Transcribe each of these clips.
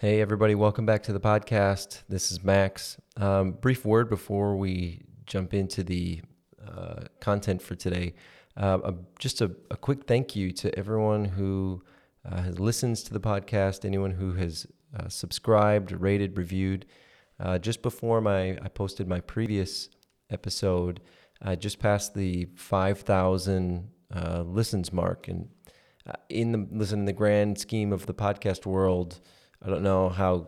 Hey, everybody, welcome back to the podcast. This is Max. Um, brief word before we jump into the uh, content for today. Uh, just a, a, quick thank you to everyone who uh, has listens to the podcast, anyone who has uh, subscribed, rated, reviewed. Uh, just before my I posted my previous episode, I just passed the 5,000 uh, listens mark, and in the listen in the grand scheme of the podcast world I don't know how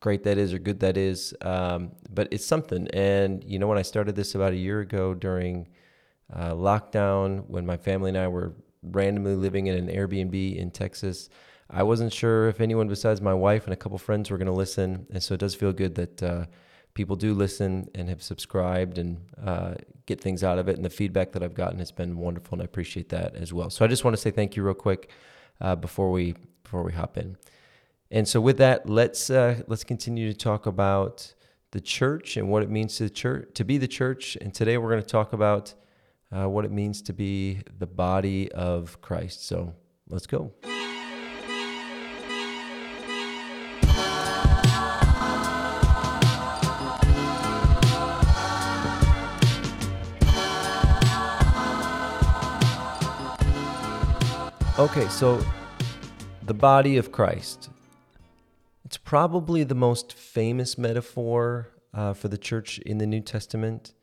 great that is or good that is, um, but it's something. And you know, when I started this about a year ago during uh, lockdown, when my family and I were randomly living in an Airbnb in Texas, I wasn't sure if anyone besides my wife and a couple friends were going to listen. And so it does feel good that uh, people do listen and have subscribed and uh, get things out of it. And the feedback that I've gotten has been wonderful, and I appreciate that as well. So I just want to say thank you real quick uh, before we before we hop in. And so, with that, let's uh, let's continue to talk about the church and what it means to the church to be the church. And today, we're going to talk about uh, what it means to be the body of Christ. So, let's go. Okay, so the body of Christ. It's probably the most famous metaphor uh, for the church in the New Testament.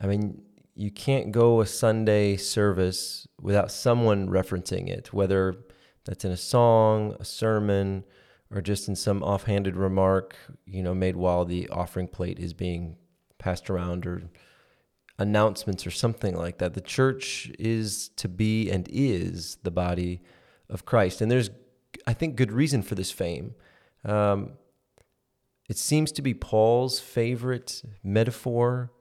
I mean, you can't go a Sunday service without someone referencing it, whether that's in a song, a sermon, or just in some offhanded remark, you know, made while the offering plate is being passed around or announcements or something like that. The church is to be and is the body of Christ. And there's, I think, good reason for this fame. Um, it seems to be Paul's favorite metaphor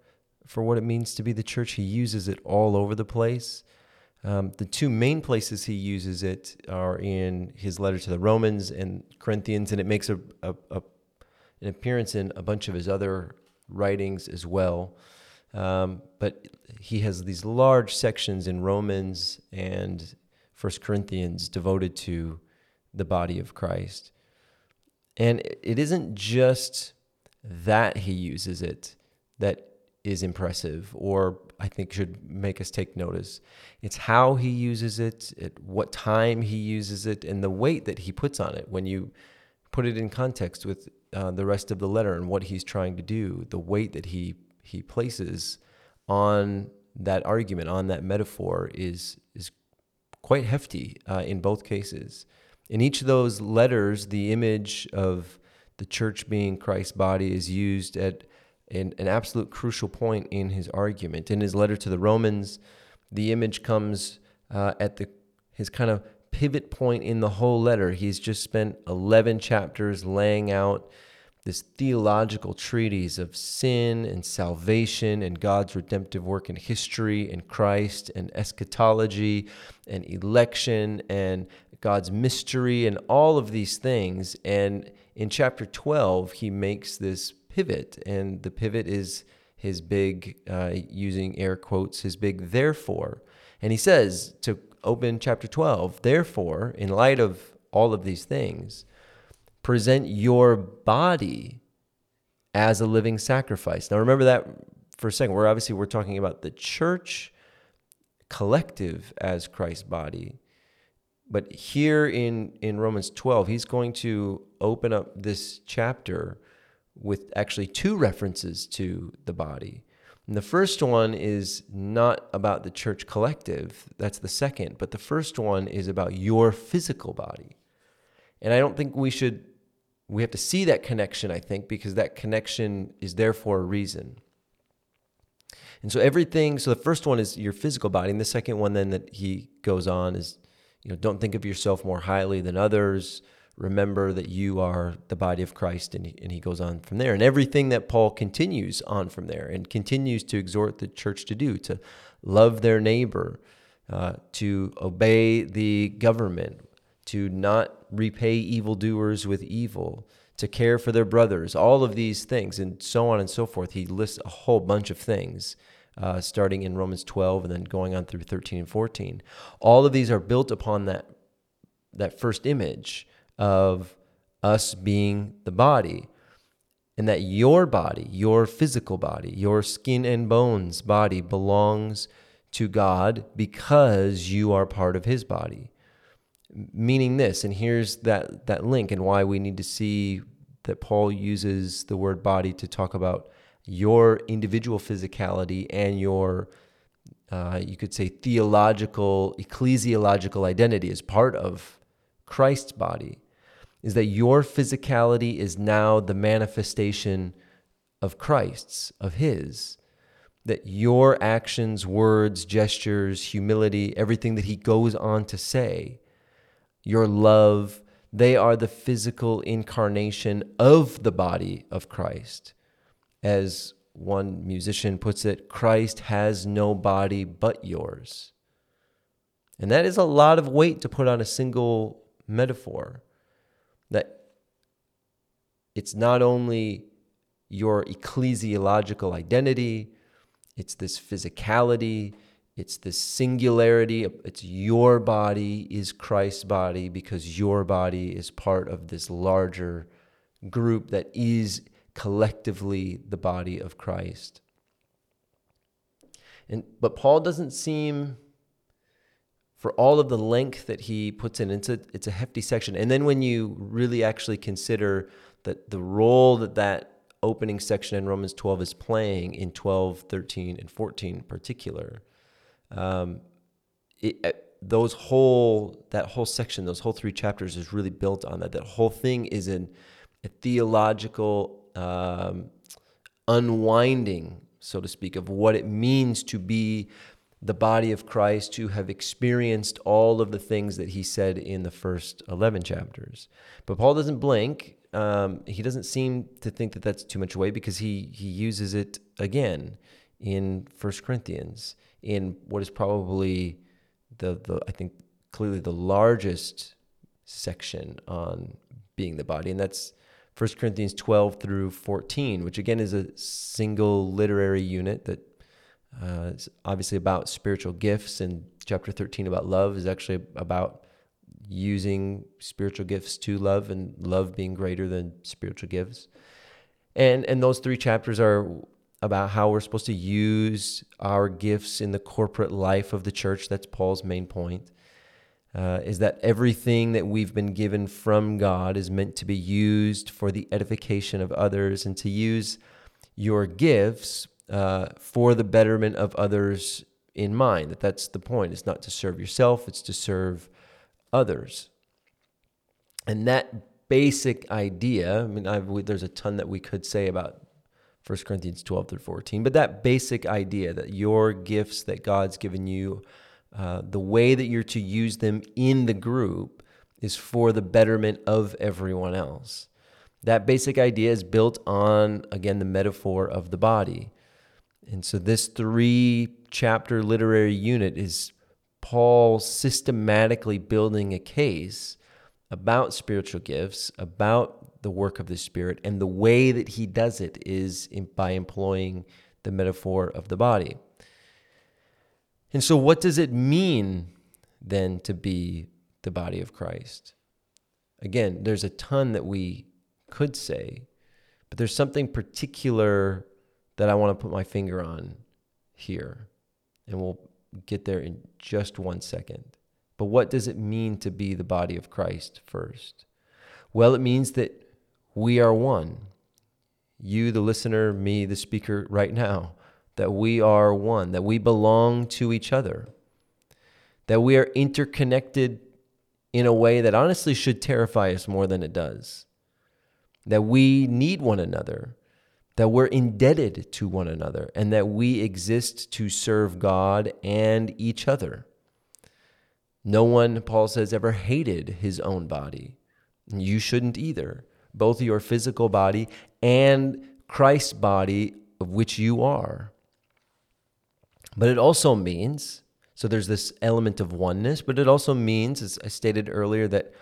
for what it means to be the church. He uses it all over the place. Um, the two main places he uses it are in his letter to the Romans and Corinthians, and it makes a, a, a an appearance in a bunch of his other writings as well. Um, but he has these large sections in Romans and First Corinthians devoted to the body of Christ. And it isn't just that he uses it that is impressive or I think should make us take notice. It's how he uses it, at what time he uses it, and the weight that he puts on it when you put it in context with uh, the rest of the letter and what he's trying to do, the weight that he he places on that argument, on that metaphor is is quite hefty uh, in both cases. In each of those letters, the image of the church being Christ's body is used at an, an absolute crucial point in his argument. In his letter to the Romans, the image comes uh, at the his kind of pivot point in the whole letter. He's just spent 11 chapters laying out this theological treatise of sin and salvation and God's redemptive work in history and Christ and eschatology and election and God's mystery and all of these things. And in chapter 12, he makes this pivot, and the pivot is his big, uh, using air quotes, his big therefore. And he says to open chapter 12, therefore, in light of all of these things, present your body as a living sacrifice. Now remember that for a second. We're obviously we're talking about the church collective as Christ's body. But here in, in Romans 12, he's going to open up this chapter with actually two references to the body. And the first one is not about the church collective, that's the second, but the first one is about your physical body. And I don't think we should, we have to see that connection, I think, because that connection is there for a reason. And so everything, so the first one is your physical body, and the second one then that he goes on is you know, don't think of yourself more highly than others. Remember that you are the body of Christ. And he, and he goes on from there. And everything that Paul continues on from there and continues to exhort the church to do to love their neighbor, uh, to obey the government, to not repay evildoers with evil, to care for their brothers, all of these things, and so on and so forth. He lists a whole bunch of things uh, starting in Romans 12 and then going on through 13 and 14. All of these are built upon that, that first image of us being the body. And that your body, your physical body, your skin and bones body belongs to God because you are part of his body. Meaning this, and here's that, that link and why we need to see that Paul uses the word body to talk about your individual physicality and your, uh, you could say, theological, ecclesiological identity as part of Christ's body, is that your physicality is now the manifestation of Christ's, of His. That your actions, words, gestures, humility, everything that He goes on to say, your love, they are the physical incarnation of the body of Christ. As one musician puts it, Christ has no body but yours. And that is a lot of weight to put on a single metaphor. That it's not only your ecclesiological identity, it's this physicality, it's this singularity. It's your body is Christ's body because your body is part of this larger group that is collectively the body of Christ. And but Paul doesn't seem for all of the length that he puts in, it's a, it's a hefty section. And then when you really actually consider that the role that that opening section in Romans 12 is playing in 12, 13, and 14 in particular, um, it, uh, those whole that whole section, those whole three chapters, is really built on that. That whole thing is in a theological um, unwinding, so to speak, of what it means to be the body of Christ, to have experienced all of the things that he said in the first 11 chapters. But Paul doesn't blink. Um, he doesn't seem to think that that's too much away because he, he uses it again in First Corinthians in what is probably the, the I think clearly the largest section on being the body, and that's 1 Corinthians 12 through 14, which again is a single literary unit that uh, is obviously about spiritual gifts, and chapter 13 about love is actually about using spiritual gifts to love and love being greater than spiritual gifts. And and those three chapters are about how we're supposed to use our gifts in the corporate life of the church. That's Paul's main point. Uh, is that everything that we've been given from God is meant to be used for the edification of others and to use your gifts uh, for the betterment of others in mind. That that's the point. It's not to serve yourself, it's to serve others. And that basic idea, I mean, I've, there's a ton that we could say about 1 Corinthians 12 through 14. But that basic idea that your gifts that God's given you, uh, the way that you're to use them in the group is for the betterment of everyone else. That basic idea is built on, again, the metaphor of the body. And so this three chapter literary unit is Paul systematically building a case about spiritual gifts, about the work of the Spirit. And the way that he does it is in, by employing the metaphor of the body. And so, what does it mean then to be the body of Christ? Again, there's a ton that we could say, but there's something particular that I want to put my finger on here. And we'll get there in just one second. But what does it mean to be the body of Christ first? Well, it means that we are one. You, the listener, me, the speaker, right now, that we are one, that we belong to each other, that we are interconnected in a way that honestly should terrify us more than it does, that we need one another, that we're indebted to one another, and that we exist to serve God and each other. No one, Paul says, ever hated his own body. You shouldn't either both your physical body and Christ's body, of which you are. But it also means, so there's this element of oneness, but it also means, as I stated earlier, that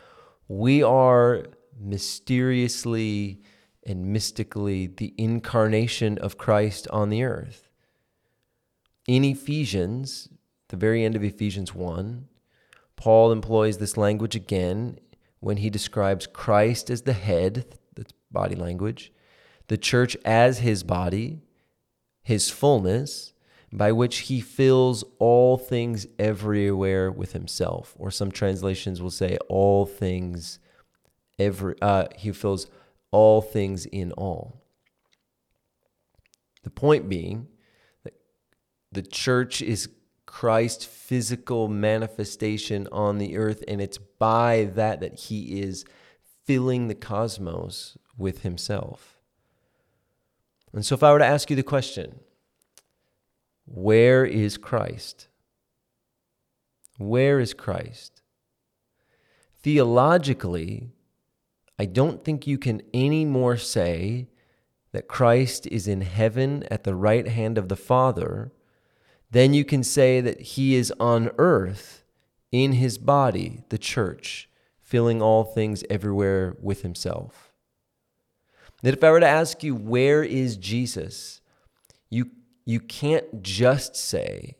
we are mysteriously and mystically the incarnation of Christ on the earth. In Ephesians, the very end of Ephesians 1, Paul employs this language again when he describes Christ as the head, that's body language, the church as his body, his fullness, by which he fills all things everywhere with himself. Or some translations will say all things every uh, he fills all things in all. The point being that the church is Christ's physical manifestation on the earth, and it's by that that he is filling the cosmos with himself. And so, if I were to ask you the question, where is Christ? Where is Christ? Theologically, I don't think you can any more say that Christ is in heaven at the right hand of the Father than you can say that he is on earth in his body, the church, filling all things everywhere with himself. That if I were to ask you, where is Jesus? You you can't just say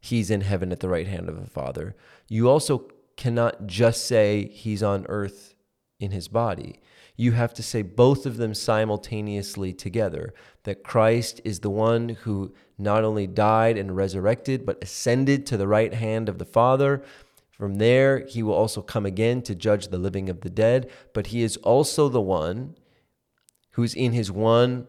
he's in heaven at the right hand of the Father. You also cannot just say he's on earth in his body. You have to say both of them simultaneously together that Christ is the one who not only died and resurrected, but ascended to the right hand of the Father. From there, he will also come again to judge the living of the dead, but he is also the one who's in his one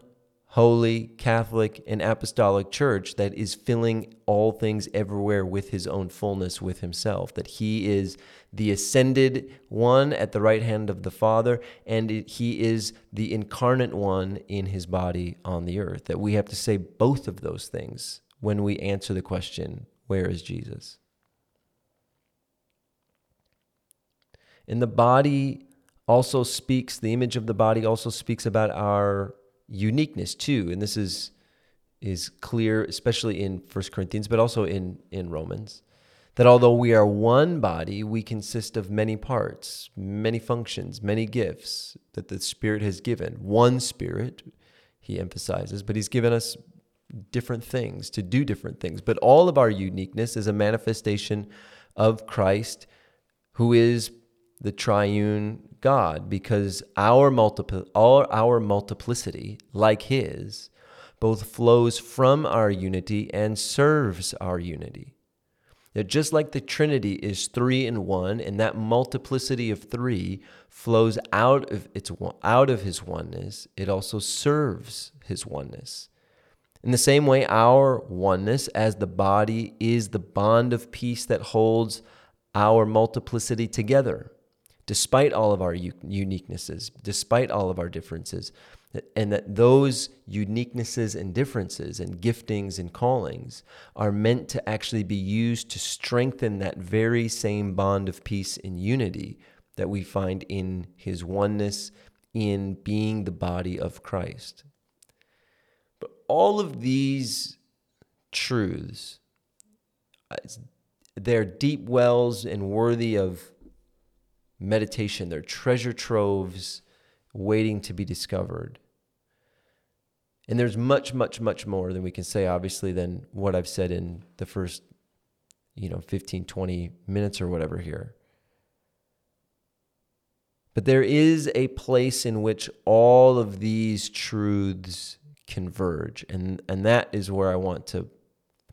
holy, Catholic, and apostolic church that is filling all things everywhere with his own fullness with himself. That he is the ascended one at the right hand of the Father, and he is the incarnate one in his body on the earth. That we have to say both of those things when we answer the question, Where is Jesus? And the body also speaks, the image of the body also speaks about our uniqueness too, and this is is clear, especially in First Corinthians, but also in in Romans, that although we are one body, we consist of many parts, many functions, many gifts that the Spirit has given. One Spirit, he emphasizes, but he's given us different things to do different things. But all of our uniqueness is a manifestation of Christ, who is the triune God because our, multiple, our, our multiplicity, like His, both flows from our unity and serves our unity. That just like the Trinity is three in one, and that multiplicity of three flows out of its out of His oneness, it also serves His oneness. In the same way, our oneness as the body is the bond of peace that holds our multiplicity together despite all of our uniquenesses, despite all of our differences, and that those uniquenesses and differences and giftings and callings are meant to actually be used to strengthen that very same bond of peace and unity that we find in his oneness in being the body of Christ. But all of these truths, uh, they're deep wells and worthy of meditation. They're treasure troves waiting to be discovered. And there's much, much, much more than we can say, obviously, than what I've said in the first, you know, 15, 20 minutes or whatever here. But there is a place in which all of these truths converge. And, and that is where I want to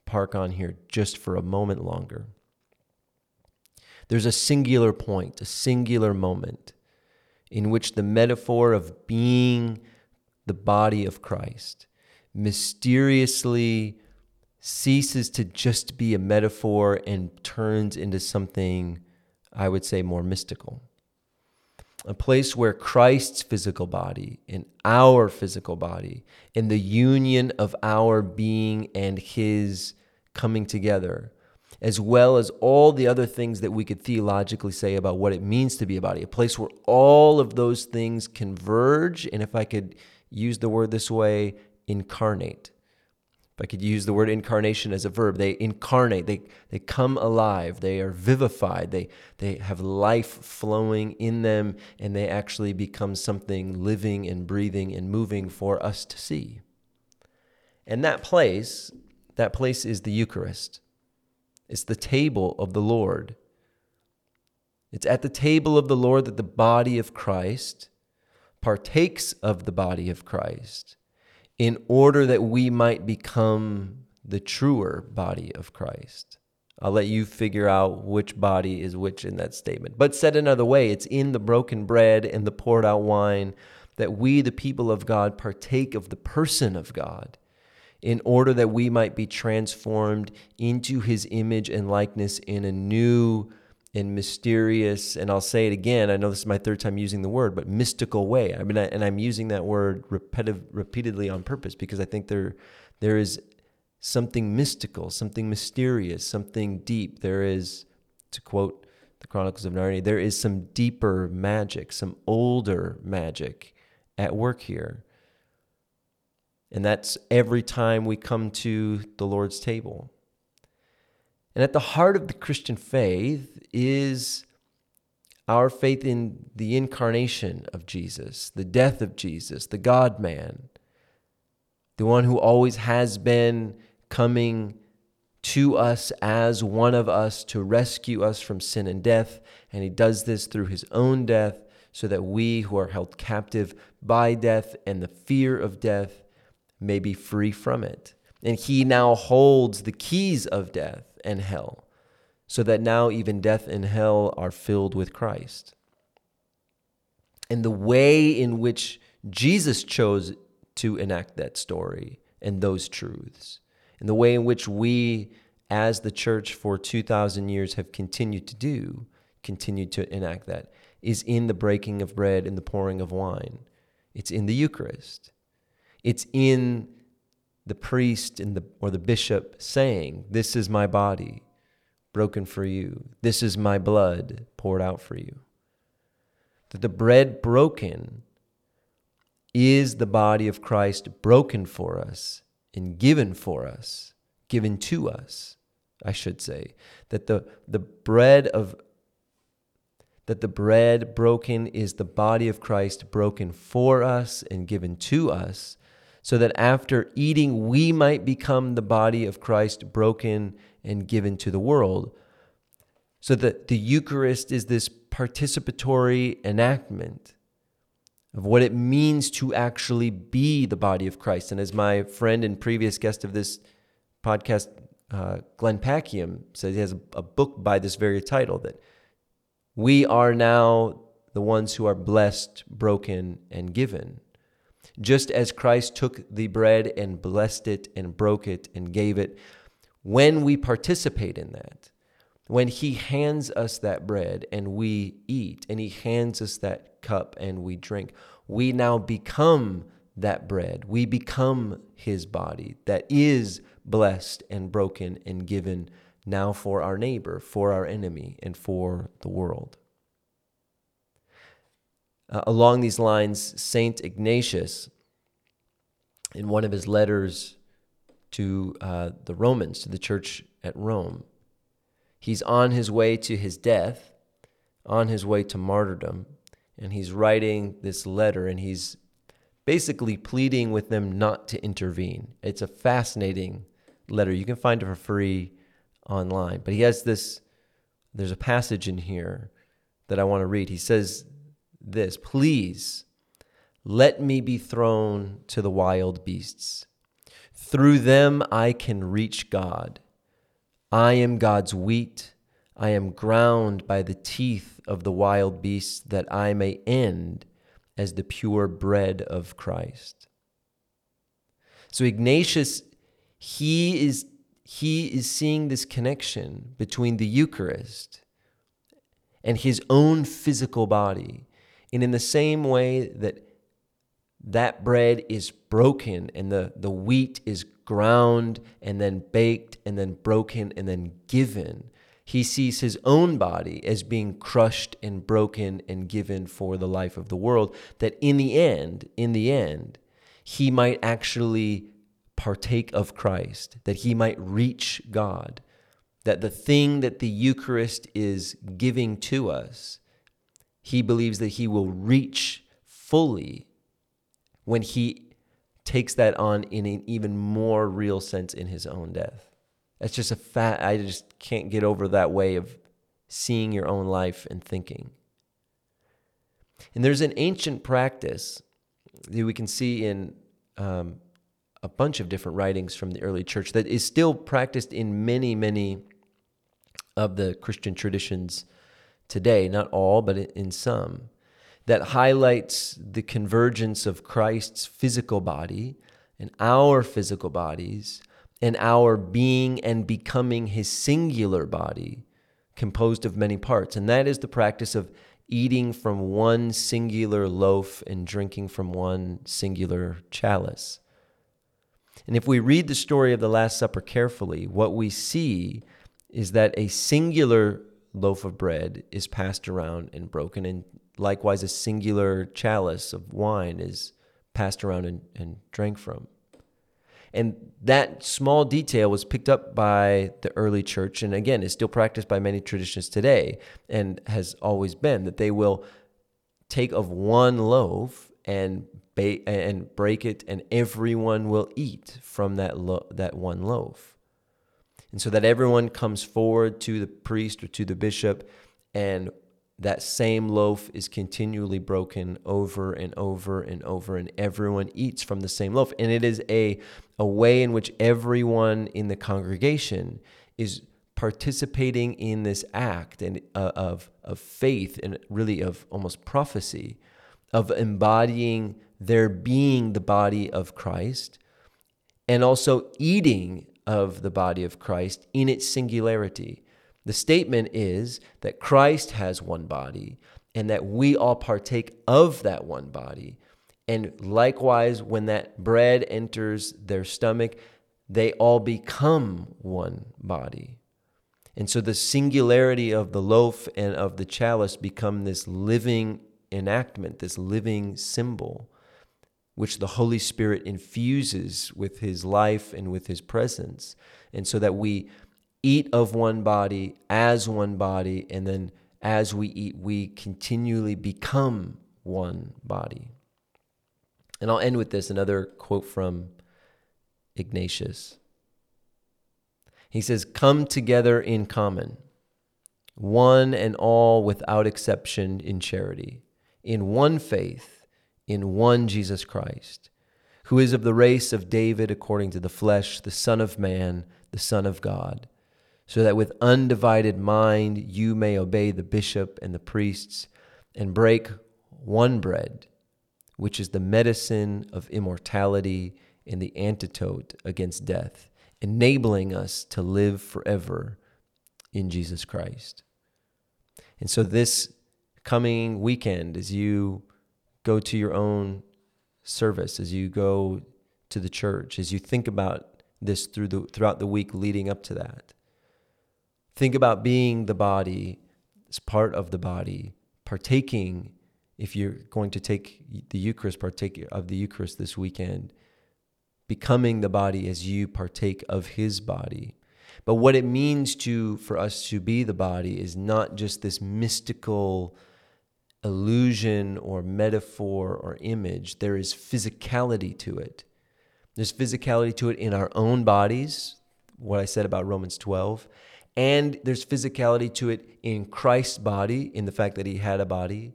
park on here just for a moment longer. There's a singular point, a singular moment in which the metaphor of being the body of Christ mysteriously ceases to just be a metaphor and turns into something, I would say, more mystical. A place where Christ's physical body and our physical body, and the union of our being and his coming together, as well as all the other things that we could theologically say about what it means to be a body, a place where all of those things converge. And if I could use the word this way, incarnate. If I could use the word incarnation as a verb, they incarnate, they, they come alive, they are vivified, they, they have life flowing in them, and they actually become something living and breathing and moving for us to see. And that place, that place is the Eucharist. It's the table of the Lord. It's at the table of the Lord that the body of Christ partakes of the body of Christ in order that we might become the truer body of Christ. I'll let you figure out which body is which in that statement. But said another way, it's in the broken bread and the poured out wine that we, the people of God, partake of the person of God in order that we might be transformed into his image and likeness in a new and mysterious, and I'll say it again, I know this is my third time using the word, but mystical way. I mean, I, and I'm using that word repetitive, repeatedly on purpose because I think there, there is something mystical, something mysterious, something deep. There is, to quote the Chronicles of Narnia, there is some deeper magic, some older magic at work here. And that's every time we come to the Lord's table. And at the heart of the Christian faith is our faith in the incarnation of Jesus, the death of Jesus, the God man, the one who always has been coming to us as one of us to rescue us from sin and death. And he does this through his own death so that we who are held captive by death and the fear of death may be free from it. And he now holds the keys of death and hell, so that now even death and hell are filled with Christ. And the way in which Jesus chose to enact that story and those truths, and the way in which we, as the church for 2,000 years, have continued to do, continued to enact that, is in the breaking of bread and the pouring of wine. It's in the Eucharist. It's in the priest and the, or the bishop saying, This is my body broken for you. This is my blood poured out for you. That the bread broken is the body of Christ broken for us and given for us, given to us, I should say. That the, the bread of that the bread broken is the body of Christ broken for us and given to us, so that after eating we might become the body of Christ broken and given to the world. So that the Eucharist is this participatory enactment of what it means to actually be the body of Christ. And as my friend and previous guest of this podcast, uh, Glenn Packiam, says, he has a, a book by this very title that we are now the ones who are blessed, broken, and given. Just as Christ took the bread and blessed it and broke it and gave it, when we participate in that, when He hands us that bread and we eat, and He hands us that cup and we drink, we now become that bread. We become His body that is blessed and broken and given now for our neighbor, for our enemy, and for the world. Uh, along these lines, Saint Ignatius, in one of his letters to uh, the Romans, to the church at Rome, he's on his way to his death, on his way to martyrdom, and he's writing this letter and he's basically pleading with them not to intervene. It's a fascinating letter. You can find it for free online. But he has this, there's a passage in here that I want to read. He says this Please let me be thrown to the wild beasts. Through them I can reach God. I am God's wheat. I am ground by the teeth of the wild beasts that I may end as the pure bread of Christ. So Ignatius, he is he is seeing this connection between the Eucharist and his own physical body. And in the same way that that bread is broken and the, the wheat is ground and then baked and then broken and then given, he sees his own body as being crushed and broken and given for the life of the world. That in the end, in the end, he might actually partake of Christ, that he might reach God, that the thing that the Eucharist is giving to us, he believes that he will reach fully when he takes that on in an even more real sense in his own death. That's just a fact. I just can't get over that way of seeing your own life and thinking. And there's an ancient practice that we can see in um, a bunch of different writings from the early church that is still practiced in many, many of the Christian traditions today. Not all, but in some. That highlights the convergence of Christ's physical body and our physical bodies and our being and becoming his singular body composed of many parts. And that is the practice of eating from one singular loaf and drinking from one singular chalice. And if we read the story of the Last Supper carefully, what we see is that a singular loaf of bread is passed around and broken, and likewise, a singular chalice of wine is passed around and, and drank from. And that small detail was picked up by the early church, and again, is still practiced by many traditions today, and has always been that they will take of one loaf and ba- and break it, and everyone will eat from that lo- that one loaf. And so that everyone comes forward to the priest or to the bishop, and that same loaf is continually broken over and over and over, and everyone eats from the same loaf. And it is a, a way in which everyone in the congregation is participating in this act and uh, of, of faith and really of almost prophecy, of embodying their being the body of Christ and also eating of the body of Christ in its singularity the statement is that Christ has one body and that we all partake of that one body. And likewise, when that bread enters their stomach, they all become one body. And so the singularity of the loaf and of the chalice become this living enactment, this living symbol, which the Holy Spirit infuses with his life and with his presence. And so that we eat of one body as one body, and then as we eat, we continually become one body. And I'll end with this another quote from Ignatius. He says, Come together in common, one and all without exception in charity, in one faith, in one Jesus Christ, who is of the race of David according to the flesh, the Son of Man, the Son of God so that with undivided mind you may obey the bishop and the priests and break one bread, which is the medicine of immortality and the antidote against death, enabling us to live forever in Jesus Christ. And so, this coming weekend, as you go to your own service, as you go to the church, as you think about this through the, throughout the week leading up to that, Think about being the body as part of the body, partaking. If you're going to take the Eucharist, partake of the Eucharist this weekend, becoming the body as you partake of His body. But what it means to for us to be the body is not just this mystical illusion or metaphor or image. There is physicality to it. There's physicality to it in our own bodies, what I said about Romans 12, and there's physicality to it in Christ's body, in the fact that he had a body,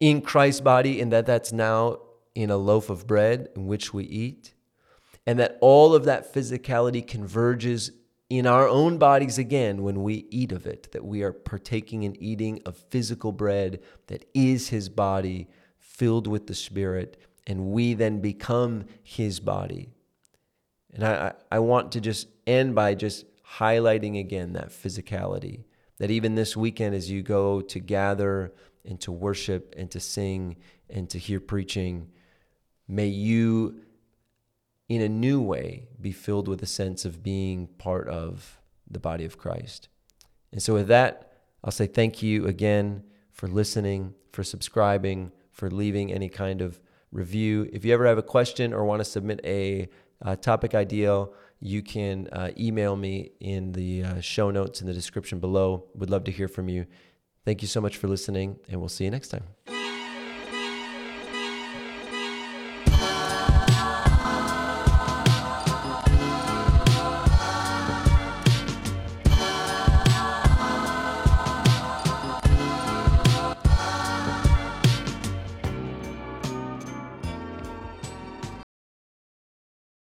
in Christ's body, in that that's now in a loaf of bread in which we eat, and that all of that physicality converges in our own bodies again when we eat of it, that we are partaking and eating of physical bread that is his body filled with the Spirit, and we then become his body. And I, I want to just end by just highlighting again that physicality. That even this weekend, as you go to gather and to worship and to sing and to hear preaching, may you, in a new way, be filled with a sense of being part of the body of Christ. And so, with that, I'll say thank you again for listening, for subscribing, for leaving any kind of review. If you ever have a question or want to submit a, a topic idea, you can uh, email me in the uh, show notes in the description below. Would love to hear from you. Thank you so much for listening, and we'll see you next time.